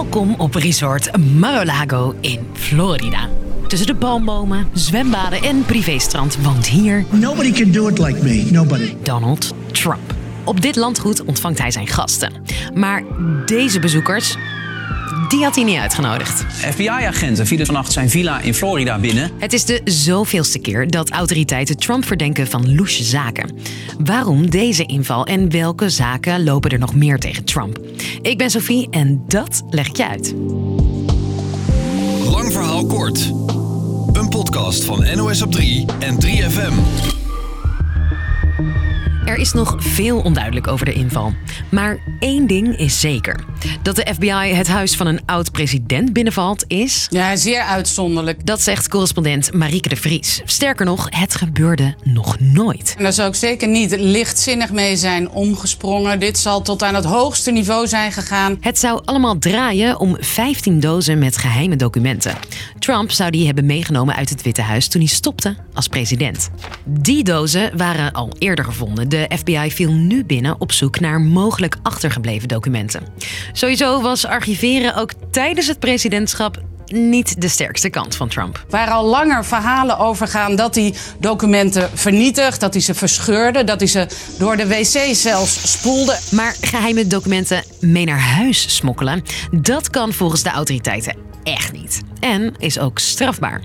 Welkom op resort Mar-a-Lago in Florida. Tussen de palmbomen, zwembaden en privéstrand woont hier Nobody can do it like me. Nobody. Donald Trump. Op dit landgoed ontvangt hij zijn gasten. Maar deze bezoekers, die had hij niet uitgenodigd. FBI-agenten vielen vannacht zijn villa in Florida binnen. Het is de zoveelste keer dat autoriteiten Trump verdenken van loesje zaken. Waarom deze inval en welke zaken lopen er nog meer tegen Trump? Ik ben Sophie en dat leg ik je uit. Lang verhaal kort. Een podcast van NOS op 3 en 3FM. Er is nog veel onduidelijk over de inval. Maar één ding is zeker. Dat de FBI het huis van een oud-president binnenvalt is... Ja, zeer uitzonderlijk. Dat zegt correspondent Marieke de Vries. Sterker nog, het gebeurde nog nooit. En daar zou ik zeker niet lichtzinnig mee zijn omgesprongen. Dit zal tot aan het hoogste niveau zijn gegaan. Het zou allemaal draaien om 15 dozen met geheime documenten. Trump zou die hebben meegenomen uit het Witte Huis toen hij stopte als president. Die dozen waren al eerder gevonden. De FBI viel nu binnen op zoek naar mogelijk achtergebleven documenten. Sowieso was archiveren ook tijdens het presidentschap niet de sterkste kant van Trump. Waar al langer verhalen over gaan dat hij documenten vernietigt, dat hij ze verscheurde, dat hij ze door de wc zelfs spoelde. Maar geheime documenten mee naar huis smokkelen, dat kan volgens de autoriteiten echt niet. En is ook strafbaar.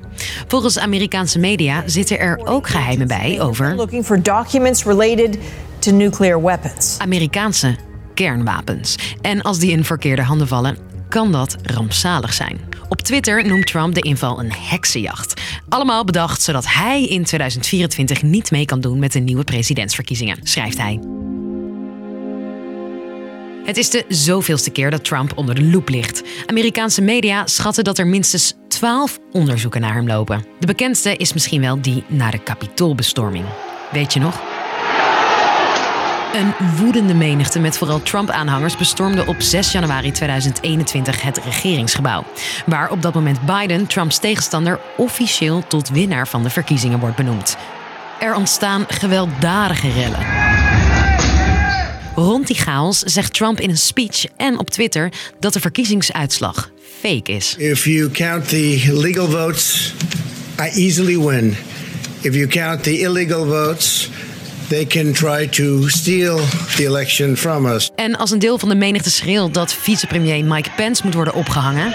Volgens Amerikaanse media zitten er ook geheimen bij over looking for documents related to nuclear weapons. Amerikaanse kernwapens. En als die in verkeerde handen vallen, kan dat rampzalig zijn. Op Twitter noemt Trump de inval een heksenjacht. Allemaal bedacht zodat hij in 2024 niet mee kan doen met de nieuwe presidentsverkiezingen, schrijft hij. Het is de zoveelste keer dat Trump onder de loep ligt. Amerikaanse media schatten dat er minstens 12 onderzoeken naar hem lopen. De bekendste is misschien wel die naar de kapitoolbestorming. Weet je nog? Een woedende menigte met vooral Trump-aanhangers bestormde op 6 januari 2021 het regeringsgebouw. Waar op dat moment Biden, Trumps tegenstander, officieel tot winnaar van de verkiezingen wordt benoemd. Er ontstaan gewelddadige rellen. Rond die chaos zegt Trump in een speech en op Twitter dat de verkiezingsuitslag fake is. If you count the legal votes, I easily win. If you count the illegal votes, they can try to steal the election from us. En als een deel van de menigte schreeuwt dat vicepremier Mike Pence moet worden opgehangen,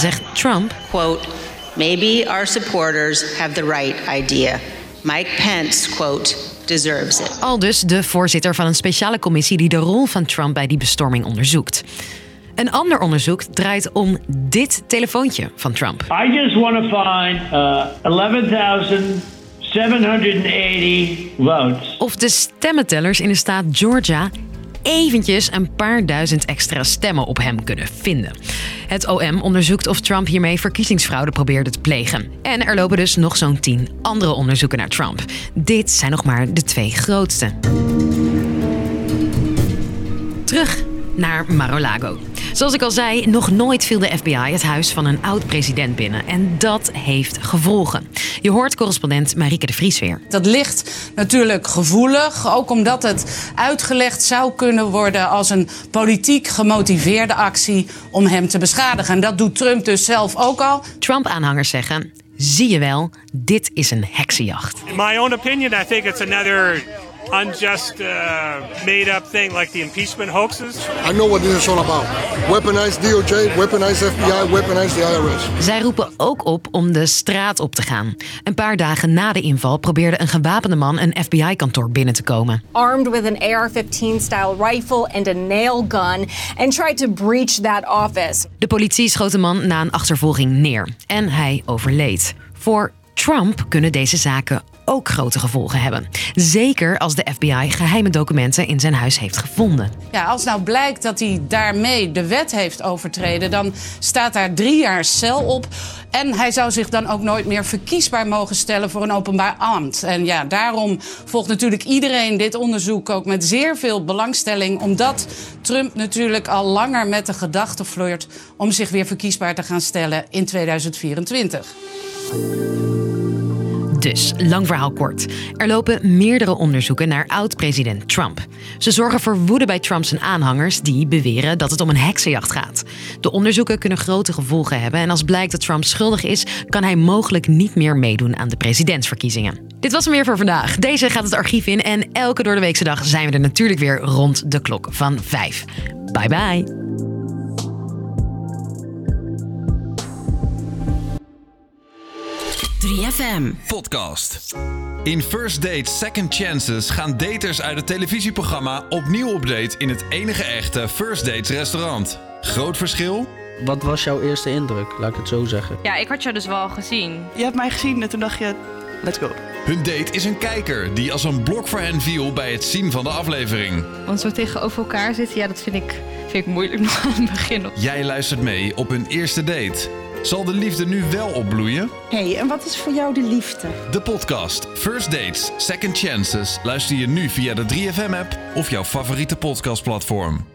zegt Trump quote, maybe our supporters have the right idea. Mike Pence, quote, deserves it. al dus de voorzitter van een speciale commissie die de rol van Trump bij die bestorming onderzoekt. Een ander onderzoek draait om dit telefoontje van Trump. I just want to find uh, 11,780 votes. Of de stemmentellers in de staat Georgia eventjes een paar duizend extra stemmen op hem kunnen vinden. Het OM onderzoekt of Trump hiermee verkiezingsfraude probeerde te plegen. En er lopen dus nog zo'n tien andere onderzoeken naar Trump. Dit zijn nog maar de twee grootste. Terug naar Mar-a-Lago. Zoals ik al zei, nog nooit viel de FBI het huis van een oud-president binnen. En dat heeft gevolgen. Je hoort correspondent Marieke de Vries weer. Dat ligt natuurlijk gevoelig, ook omdat het uitgelegd zou kunnen worden als een politiek gemotiveerde actie om hem te beschadigen. En dat doet Trump dus zelf ook al. Trump-aanhangers zeggen: zie je wel, dit is een heksenjacht. In my own opinion, I think it's another unjust, uh, made-up thing like the impeachment hoaxes. I know what this is all about. Weaponize DOJ, weaponize FBI, weaponize the IRS. Zij roepen ook op om de straat op te gaan. Een paar dagen na de inval probeerde een gewapende man een FBI-kantoor binnen te komen. Armed with an AR-15 style rifle and a nail gun and tried to breach that office. De politie schoot de man na een achtervolging neer en hij overleed. Voor Trump kunnen deze zaken ook grote gevolgen hebben. Zeker als de FBI geheime documenten in zijn huis heeft gevonden. Ja, als nou blijkt dat hij daarmee de wet heeft overtreden, dan staat daar drie jaar cel op. En hij zou zich dan ook nooit meer verkiesbaar mogen stellen voor een openbaar ambt. En ja, daarom volgt natuurlijk iedereen dit onderzoek ook met zeer veel belangstelling. Omdat Trump natuurlijk al langer met de gedachte flirt om zich weer verkiesbaar te gaan stellen in 2024. Dus, lang verhaal kort. Er lopen meerdere onderzoeken naar oud-president Trump. Ze zorgen voor woede bij Trumps aanhangers die beweren dat het om een heksenjacht gaat. De onderzoeken kunnen grote gevolgen hebben en als blijkt dat Trump schuldig is, kan hij mogelijk niet meer meedoen aan de presidentsverkiezingen. Dit was hem weer voor vandaag. Deze gaat het archief in en elke door de weekse dag zijn we er natuurlijk weer rond de klok van 5. Bye bye. FM Podcast. In First Date Second Chances gaan daters uit het televisieprogramma opnieuw op date in het enige echte First Dates restaurant. Groot verschil? Wat was jouw eerste indruk, laat ik het zo zeggen? Ja, ik had jou dus wel gezien. Je hebt mij gezien en toen dacht je, let's go. Hun date is een kijker die als een blok voor hen viel bij het zien van de aflevering. Want zo tegenover elkaar zitten, ja, dat vind ik, vind ik moeilijk nog aan het begin. Jij luistert mee op hun eerste date. Zal de liefde nu wel opbloeien? hey, en wat is voor jou de liefde? De podcast First Dates, Second Chances luister je nu via de 3FM-app of jouw favoriete podcastplatform.